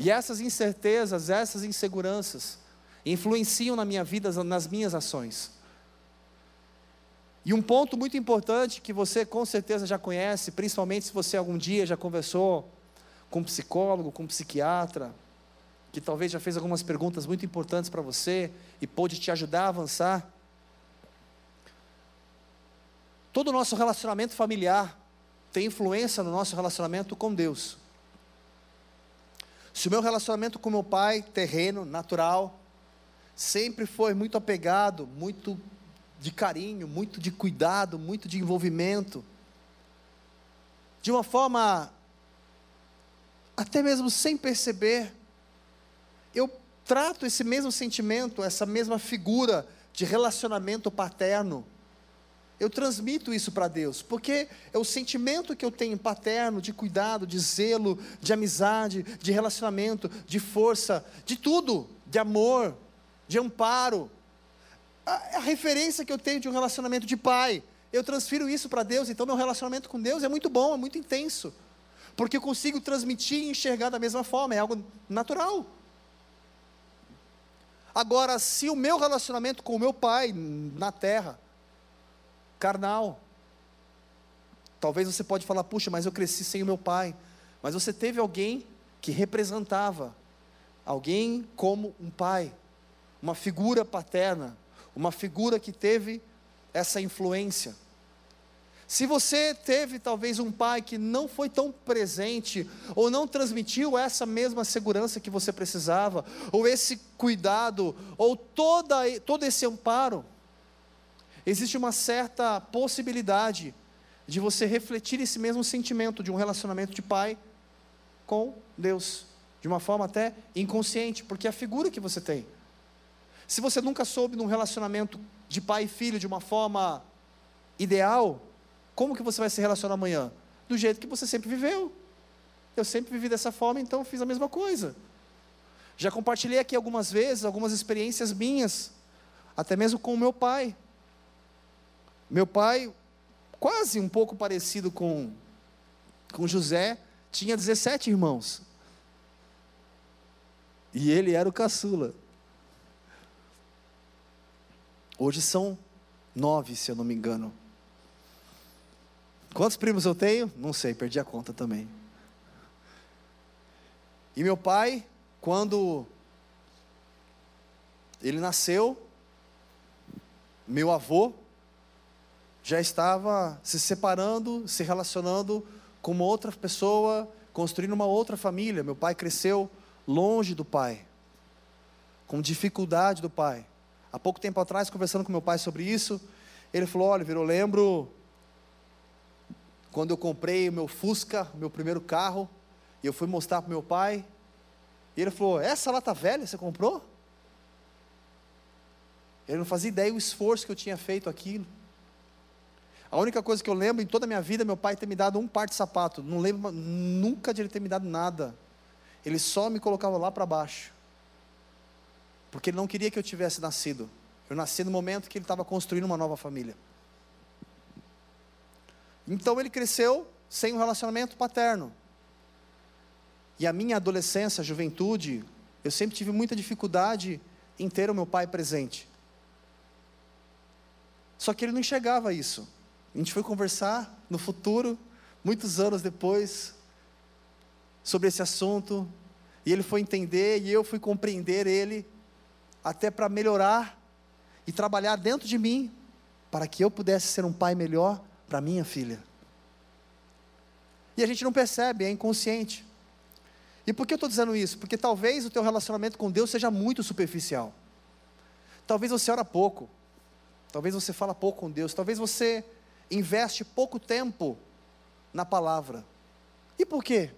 E essas incertezas, essas inseguranças, influenciam na minha vida, nas minhas ações. E um ponto muito importante que você com certeza já conhece, principalmente se você algum dia já conversou com um psicólogo, com um psiquiatra, que talvez já fez algumas perguntas muito importantes para você e pôde te ajudar a avançar. Todo o nosso relacionamento familiar tem influência no nosso relacionamento com Deus. Se o meu relacionamento com meu pai, terreno, natural, sempre foi muito apegado, muito de carinho, muito de cuidado, muito de envolvimento, de uma forma até mesmo sem perceber, trato esse mesmo sentimento, essa mesma figura de relacionamento paterno, eu transmito isso para Deus, porque é o sentimento que eu tenho paterno, de cuidado, de zelo, de amizade, de relacionamento, de força, de tudo, de amor, de amparo. A, a referência que eu tenho de um relacionamento de pai, eu transfiro isso para Deus, então meu relacionamento com Deus é muito bom, é muito intenso, porque eu consigo transmitir e enxergar da mesma forma, é algo natural. Agora, se o meu relacionamento com o meu pai na terra, carnal, Talvez você pode falar, puxa, mas eu cresci sem o meu pai. Mas você teve alguém que representava, alguém como um pai, uma figura paterna, uma figura que teve essa influência. Se você teve talvez um pai que não foi tão presente, ou não transmitiu essa mesma segurança que você precisava, ou esse cuidado, ou toda, todo esse amparo, existe uma certa possibilidade de você refletir esse mesmo sentimento de um relacionamento de pai com Deus, de uma forma até inconsciente, porque é a figura que você tem. Se você nunca soube de um relacionamento de pai e filho de uma forma ideal, como que você vai se relacionar amanhã? Do jeito que você sempre viveu. Eu sempre vivi dessa forma, então fiz a mesma coisa. Já compartilhei aqui algumas vezes algumas experiências minhas, até mesmo com o meu pai. Meu pai, quase um pouco parecido com, com José, tinha 17 irmãos. E ele era o caçula. Hoje são nove, se eu não me engano. Quantos primos eu tenho? Não sei, perdi a conta também. E meu pai, quando ele nasceu, meu avô já estava se separando, se relacionando com uma outra pessoa, construindo uma outra família. Meu pai cresceu longe do pai, com dificuldade do pai. Há pouco tempo atrás, conversando com meu pai sobre isso, ele falou: Olha, eu lembro quando eu comprei o meu Fusca, meu primeiro carro, e eu fui mostrar para meu pai, e ele falou: Essa lata velha você comprou? Ele não fazia ideia do esforço que eu tinha feito aquilo. A única coisa que eu lembro em toda a minha vida, meu pai ter me dado um par de sapato. Não lembro nunca de ele ter me dado nada. Ele só me colocava lá para baixo. Porque ele não queria que eu tivesse nascido. Eu nasci no momento que ele estava construindo uma nova família. Então ele cresceu sem um relacionamento paterno. E a minha adolescência, juventude, eu sempre tive muita dificuldade em ter o meu pai presente. Só que ele não enxergava isso. A gente foi conversar no futuro, muitos anos depois, sobre esse assunto, e ele foi entender e eu fui compreender ele, até para melhorar e trabalhar dentro de mim, para que eu pudesse ser um pai melhor para minha filha. E a gente não percebe, é inconsciente. E por que eu estou dizendo isso? Porque talvez o teu relacionamento com Deus seja muito superficial. Talvez você ora pouco. Talvez você fala pouco com Deus. Talvez você investe pouco tempo na palavra. E por quê?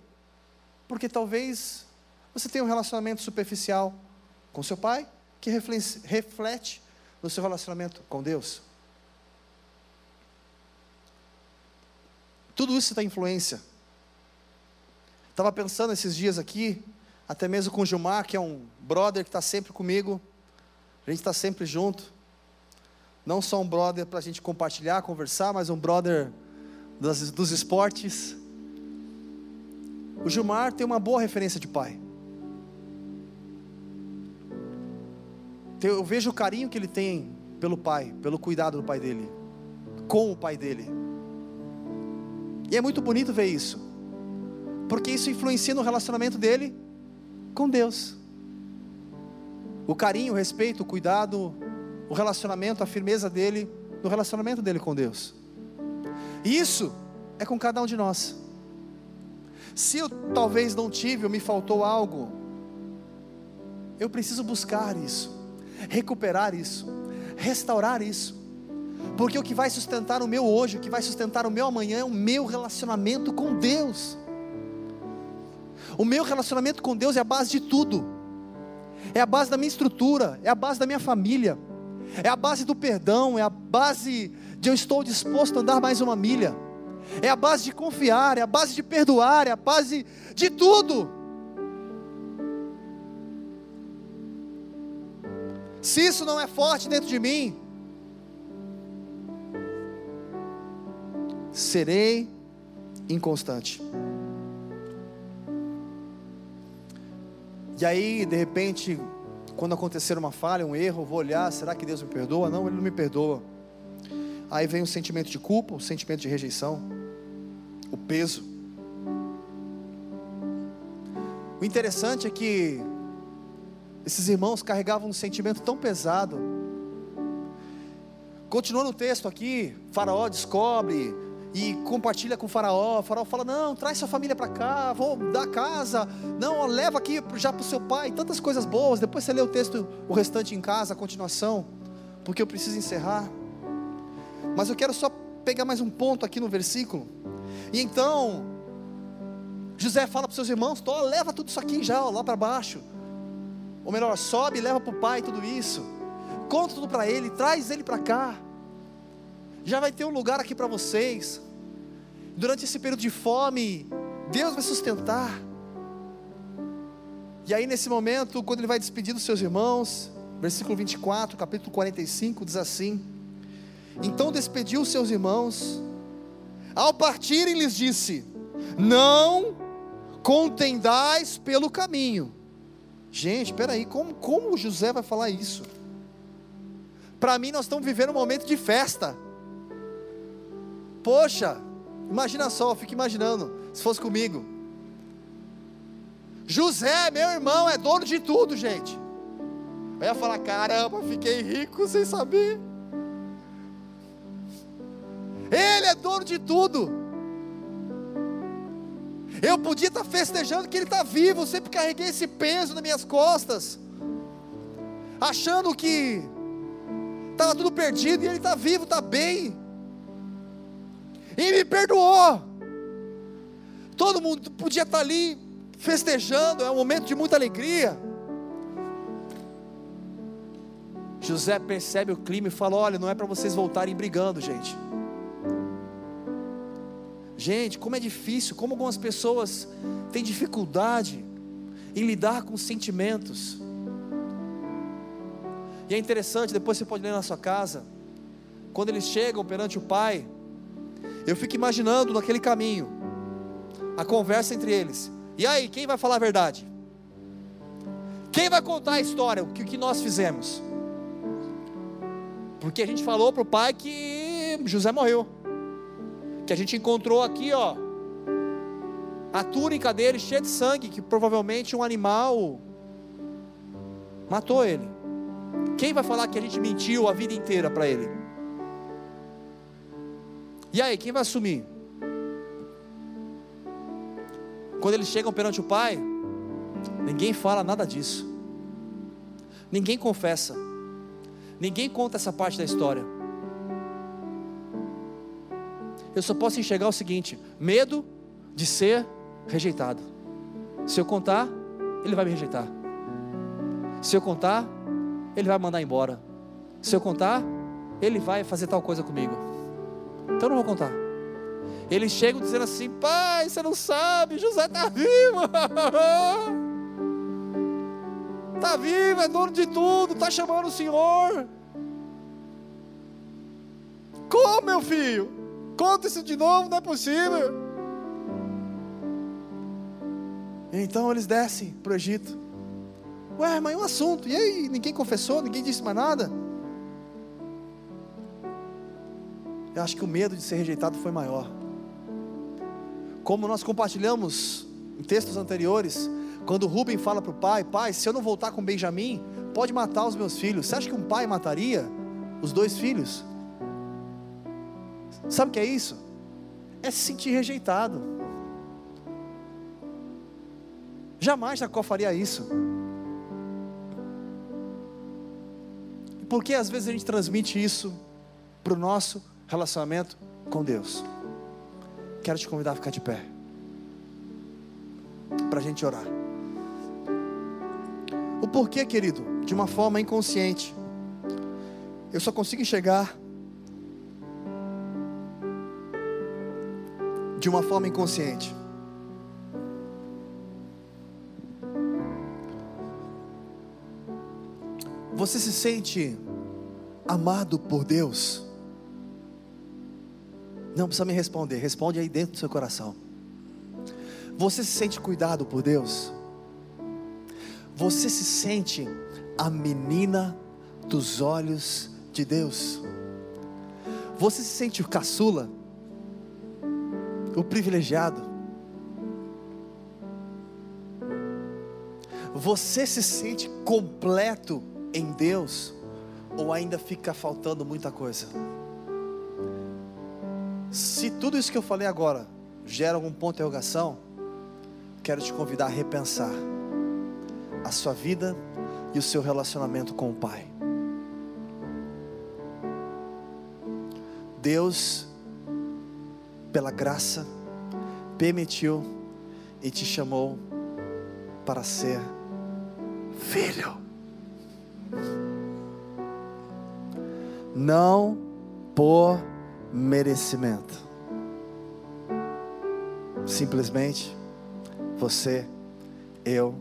Porque talvez você tenha um relacionamento superficial com seu pai que reflete no seu relacionamento com Deus. Tudo isso tem influência. Estava pensando esses dias aqui, até mesmo com o Gilmar, que é um brother que está sempre comigo, a gente está sempre junto. Não só um brother para a gente compartilhar, conversar, mas um brother dos, dos esportes. O Gilmar tem uma boa referência de pai. Eu vejo o carinho que ele tem pelo pai, pelo cuidado do pai dele, com o pai dele. E é muito bonito ver isso, porque isso influencia no relacionamento dele com Deus. O carinho, o respeito, o cuidado, o relacionamento, a firmeza dele no relacionamento dele com Deus. E isso é com cada um de nós. Se eu talvez não tive ou me faltou algo, eu preciso buscar isso, recuperar isso, restaurar isso. Porque o que vai sustentar o meu hoje, o que vai sustentar o meu amanhã é o meu relacionamento com Deus. O meu relacionamento com Deus é a base de tudo. É a base da minha estrutura, é a base da minha família, é a base do perdão, é a base de eu estou disposto a andar mais uma milha. É a base de confiar, é a base de perdoar, é a base de tudo. Se isso não é forte dentro de mim, serei inconstante. E aí, de repente, quando acontecer uma falha, um erro, eu vou olhar, será que Deus me perdoa? Não, Ele não me perdoa. Aí vem o sentimento de culpa, o sentimento de rejeição. o peso. O interessante é que esses irmãos carregavam um sentimento tão pesado. Continuando o texto aqui, Faraó descobre e compartilha com o Faraó. O Faraó fala: Não, traz sua família para cá, vou dar casa. Não, leva aqui já para o seu pai. Tantas coisas boas. Depois você lê o texto, o restante em casa, a continuação, porque eu preciso encerrar. Mas eu quero só pegar mais um ponto aqui no versículo. E então, José fala para seus irmãos: Tó, leva tudo isso aqui já, ó, lá para baixo. Ou melhor, sobe e leva para o pai tudo isso. Conta tudo para ele, traz ele para cá. Já vai ter um lugar aqui para vocês. Durante esse período de fome, Deus vai sustentar. E aí, nesse momento, quando ele vai despedir dos seus irmãos, versículo 24, capítulo 45, diz assim: Então despediu os seus irmãos, ao partirem, lhes disse: Não contendais pelo caminho. Gente, espera aí, como, como José vai falar isso? Para mim, nós estamos vivendo um momento de festa. Poxa, imagina só, eu fico imaginando, se fosse comigo. José, meu irmão, é dono de tudo, gente. Eu ia falar: caramba, fiquei rico sem saber. Ele é dono de tudo. Eu podia estar festejando que ele está vivo, eu sempre carreguei esse peso nas minhas costas, achando que estava tudo perdido e ele está vivo, está bem, e me perdoou. Todo mundo podia estar ali festejando, é um momento de muita alegria. José percebe o clima e fala: Olha, não é para vocês voltarem brigando, gente. Gente, como é difícil, como algumas pessoas têm dificuldade em lidar com sentimentos. E é interessante, depois você pode ler na sua casa, quando eles chegam perante o pai, eu fico imaginando naquele caminho, a conversa entre eles. E aí, quem vai falar a verdade? Quem vai contar a história, o que, que nós fizemos? Porque a gente falou para o pai que José morreu. Que a gente encontrou aqui, ó, a túnica dele cheia de sangue, que provavelmente um animal matou ele. Quem vai falar que a gente mentiu a vida inteira para ele? E aí, quem vai assumir? Quando eles chegam perante o pai, ninguém fala nada disso. Ninguém confessa. Ninguém conta essa parte da história. Eu só posso enxergar o seguinte: medo de ser rejeitado. Se eu contar, ele vai me rejeitar. Se eu contar, ele vai mandar embora. Se eu contar, ele vai fazer tal coisa comigo. Então não vou contar. Eles chegam dizendo assim: Pai, você não sabe, José está vivo. Está vivo, é dono de tudo, está chamando o Senhor. Como, meu filho? Conta isso de novo, não é possível. Então eles descem para o Egito. Ué, mas é um assunto. E aí, ninguém confessou, ninguém disse mais nada. Eu acho que o medo de ser rejeitado foi maior. Como nós compartilhamos em textos anteriores, quando Rubem fala para o pai: Pai, se eu não voltar com Benjamim, pode matar os meus filhos. Você acha que um pai mataria os dois filhos? Sabe o que é isso? É se sentir rejeitado. Jamais Jacó faria isso. E por que às vezes a gente transmite isso para o nosso relacionamento com Deus? Quero te convidar a ficar de pé. Para a gente orar. O porquê, querido? De uma forma inconsciente. Eu só consigo enxergar de uma forma inconsciente. Você se sente amado por Deus? Não precisa me responder, responde aí dentro do seu coração. Você se sente cuidado por Deus? Você se sente a menina dos olhos de Deus? Você se sente o caçula? o privilegiado. Você se sente completo em Deus ou ainda fica faltando muita coisa? Se tudo isso que eu falei agora gera algum ponto de interrogação, quero te convidar a repensar a sua vida e o seu relacionamento com o Pai. Deus, pela graça, permitiu e te chamou para ser filho. Não por merecimento. Simplesmente você, eu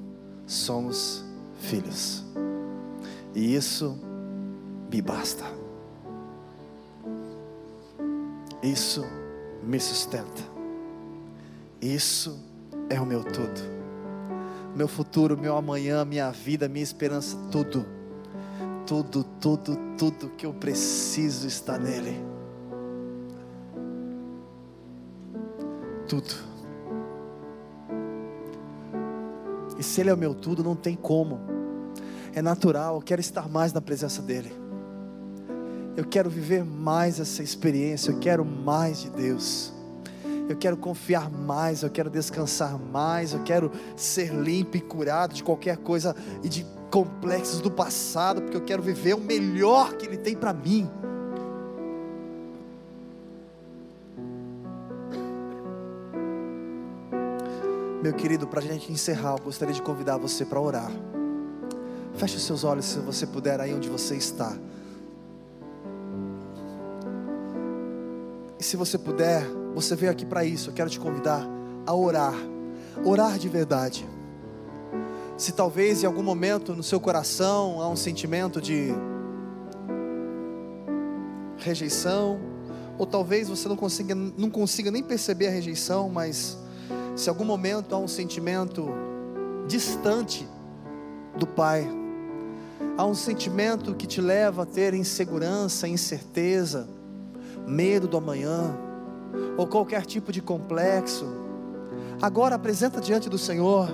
somos filhos. E isso me basta. Isso me sustenta. Isso é o meu tudo. Meu futuro, meu amanhã, minha vida, minha esperança, tudo. Tudo, tudo, tudo que eu preciso está nele. Tudo. E se Ele é o meu tudo, não tem como. É natural, eu quero estar mais na presença dEle. Eu quero viver mais essa experiência, eu quero mais de Deus. Eu quero confiar mais, eu quero descansar mais, eu quero ser limpo e curado de qualquer coisa e de complexos do passado, porque eu quero viver o melhor que Ele tem para mim. Meu querido, para a gente encerrar, eu gostaria de convidar você para orar. Feche os seus olhos se você puder aí onde você está. E se você puder, você veio aqui para isso. Eu quero te convidar a orar. Orar de verdade. Se talvez em algum momento no seu coração há um sentimento de rejeição, ou talvez você não consiga, não consiga nem perceber a rejeição, mas se algum momento há um sentimento distante do Pai, há um sentimento que te leva a ter insegurança, incerteza, medo do amanhã, ou qualquer tipo de complexo, agora apresenta diante do Senhor,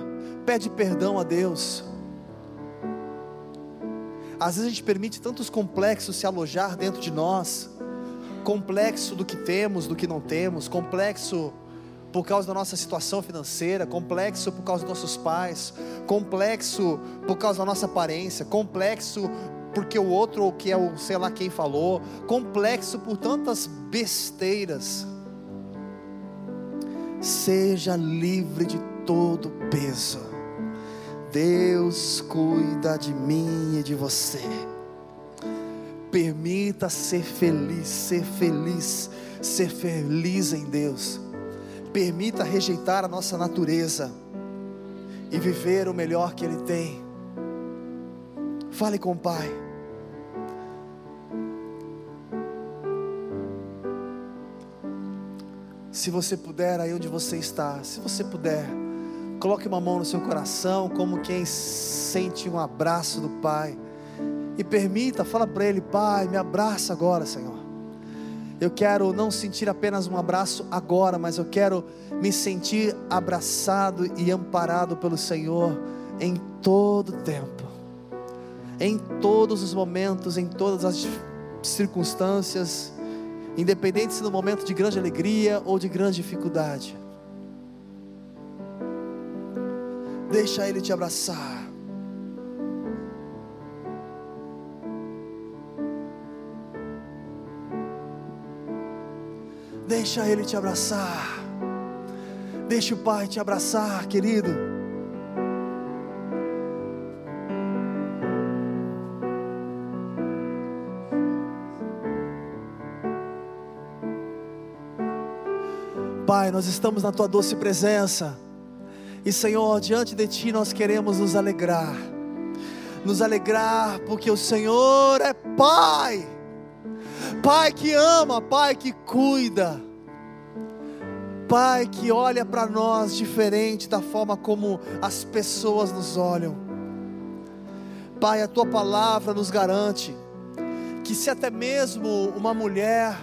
pede perdão a Deus. Às vezes a gente permite tantos complexos se alojar dentro de nós, complexo do que temos, do que não temos, complexo por causa da nossa situação financeira, complexo por causa dos nossos pais, complexo por causa da nossa aparência, complexo porque o outro ou que é o sei lá quem falou, complexo por tantas besteiras. Seja livre de todo peso. Deus cuida de mim e de você. Permita ser feliz, ser feliz, ser feliz em Deus permita rejeitar a nossa natureza e viver o melhor que Ele tem. Fale com o Pai. Se você puder, aí onde você está, se você puder, coloque uma mão no seu coração, como quem sente um abraço do Pai, e permita, fala para Ele: Pai, me abraça agora, Senhor. Eu quero não sentir apenas um abraço agora, mas eu quero me sentir abraçado e amparado pelo Senhor em todo tempo, em todos os momentos, em todas as circunstâncias, independente se no momento de grande alegria ou de grande dificuldade. Deixa Ele te abraçar. Deixa Ele te abraçar. Deixa o Pai te abraçar, querido. Pai, nós estamos na tua doce presença. E Senhor, diante de ti nós queremos nos alegrar. Nos alegrar porque o Senhor é Pai Pai que ama, Pai que cuida, Pai que olha para nós diferente da forma como as pessoas nos olham. Pai, a tua palavra nos garante que se até mesmo uma mulher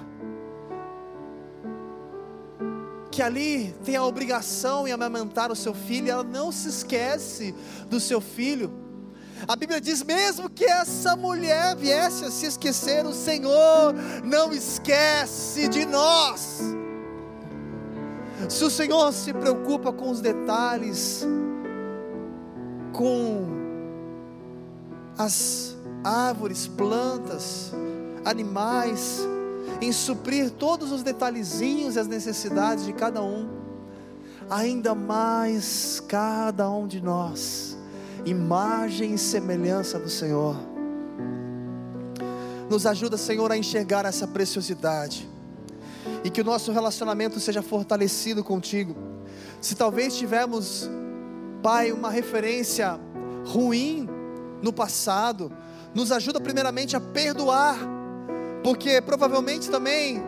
que ali tem a obrigação em amamentar o seu filho, ela não se esquece do seu filho. A Bíblia diz: mesmo que essa mulher viesse a se esquecer, o Senhor não esquece de nós. Se o Senhor se preocupa com os detalhes, com as árvores, plantas, animais, em suprir todos os detalhezinhos e as necessidades de cada um, ainda mais cada um de nós, imagem e semelhança do Senhor. Nos ajuda, Senhor, a enxergar essa preciosidade e que o nosso relacionamento seja fortalecido contigo. Se talvez tivermos, Pai, uma referência ruim no passado, nos ajuda primeiramente a perdoar porque provavelmente também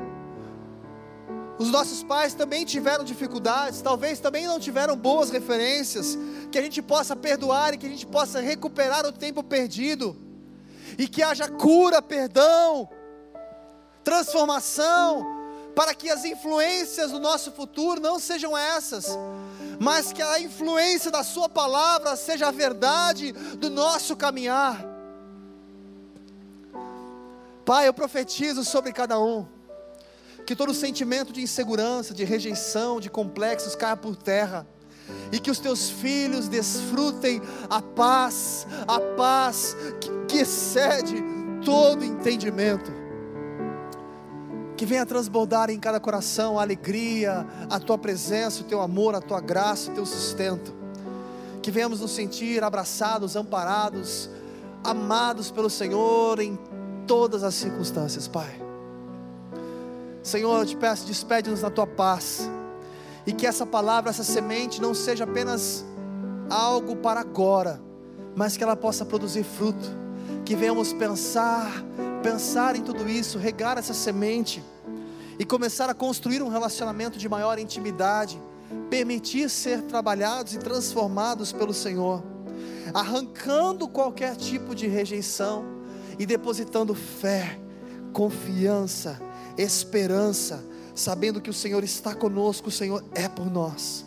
os nossos pais também tiveram dificuldades, talvez também não tiveram boas referências, que a gente possa perdoar e que a gente possa recuperar o tempo perdido, e que haja cura, perdão, transformação, para que as influências do nosso futuro não sejam essas, mas que a influência da Sua palavra seja a verdade do nosso caminhar. Pai, eu profetizo sobre cada um, que todo sentimento de insegurança, de rejeição, de complexos caia por terra, e que os teus filhos desfrutem a paz, a paz que, que excede todo entendimento, que venha transbordar em cada coração a alegria, a tua presença, o teu amor, a tua graça, o teu sustento, que venhamos nos sentir abraçados, amparados, amados pelo Senhor em todas as circunstâncias, Pai. Senhor, eu te peço, despede-nos na tua paz, e que essa palavra, essa semente, não seja apenas algo para agora, mas que ela possa produzir fruto, que venhamos pensar, pensar em tudo isso, regar essa semente, e começar a construir um relacionamento de maior intimidade, permitir ser trabalhados e transformados pelo Senhor, arrancando qualquer tipo de rejeição, e depositando fé, confiança, esperança, sabendo que o Senhor está conosco, o Senhor é por nós.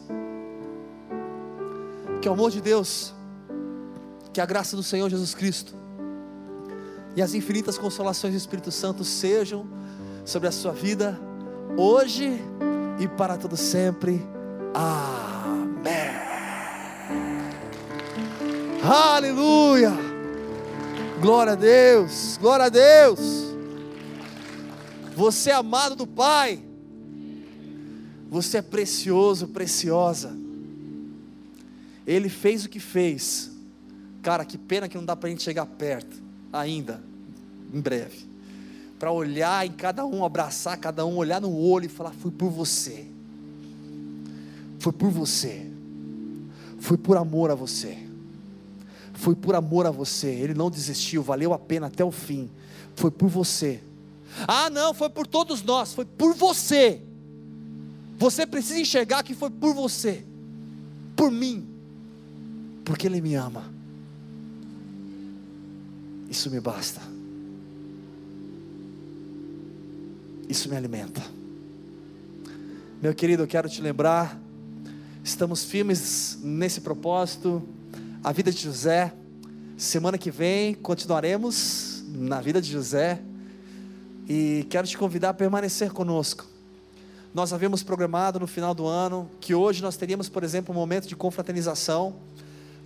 Que o amor de Deus, que a graça do Senhor Jesus Cristo e as infinitas consolações do Espírito Santo sejam sobre a sua vida hoje e para todo sempre. Amém. Aleluia. Glória a Deus, glória a Deus. Você é amado do Pai. Você é precioso, preciosa. Ele fez o que fez. Cara, que pena que não dá para a gente chegar perto ainda, em breve. Para olhar em cada um, abraçar cada um, olhar no olho e falar: Fui por você. Foi por você. Foi por amor a você foi por amor a você, ele não desistiu, valeu a pena até o fim, foi por você. Ah, não, foi por todos nós, foi por você. Você precisa enxergar que foi por você, por mim, porque Ele me ama. Isso me basta. Isso me alimenta. Meu querido, eu quero te lembrar, estamos firmes nesse propósito a vida de José. Semana que vem continuaremos na vida de José. E quero te convidar a permanecer conosco. Nós havíamos programado no final do ano que hoje nós teríamos, por exemplo, um momento de confraternização.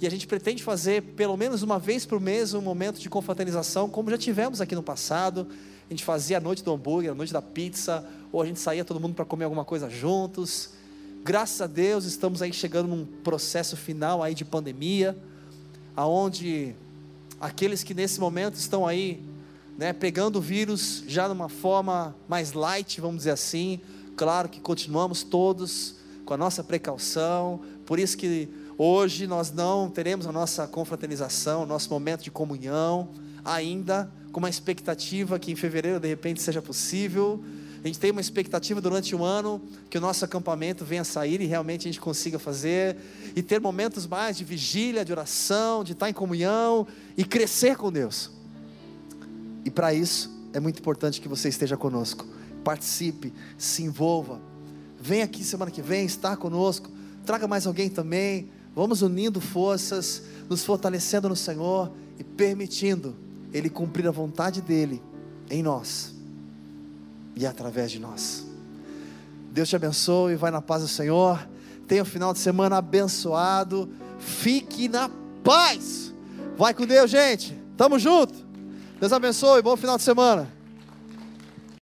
E a gente pretende fazer pelo menos uma vez por mês um momento de confraternização, como já tivemos aqui no passado. A gente fazia a noite do hambúrguer, a noite da pizza, ou a gente saía todo mundo para comer alguma coisa juntos. Graças a Deus estamos aí chegando num processo final aí de pandemia, aonde aqueles que nesse momento estão aí, né, pegando o vírus já de uma forma mais light, vamos dizer assim, claro que continuamos todos com a nossa precaução, por isso que hoje nós não teremos a nossa confraternização, o nosso momento de comunhão, ainda com uma expectativa que em fevereiro de repente seja possível, a gente tem uma expectativa durante o ano que o nosso acampamento venha sair e realmente a gente consiga fazer e ter momentos mais de vigília, de oração, de estar em comunhão e crescer com Deus. E para isso é muito importante que você esteja conosco. Participe, se envolva, vem aqui semana que vem, está conosco, traga mais alguém também. Vamos unindo forças, nos fortalecendo no Senhor e permitindo Ele cumprir a vontade dEle em nós e através de nós. Deus te abençoe, vai na paz do Senhor. Tenha um final de semana abençoado. Fique na paz. Vai com Deus, gente. Tamo junto. Deus abençoe. Bom final de semana.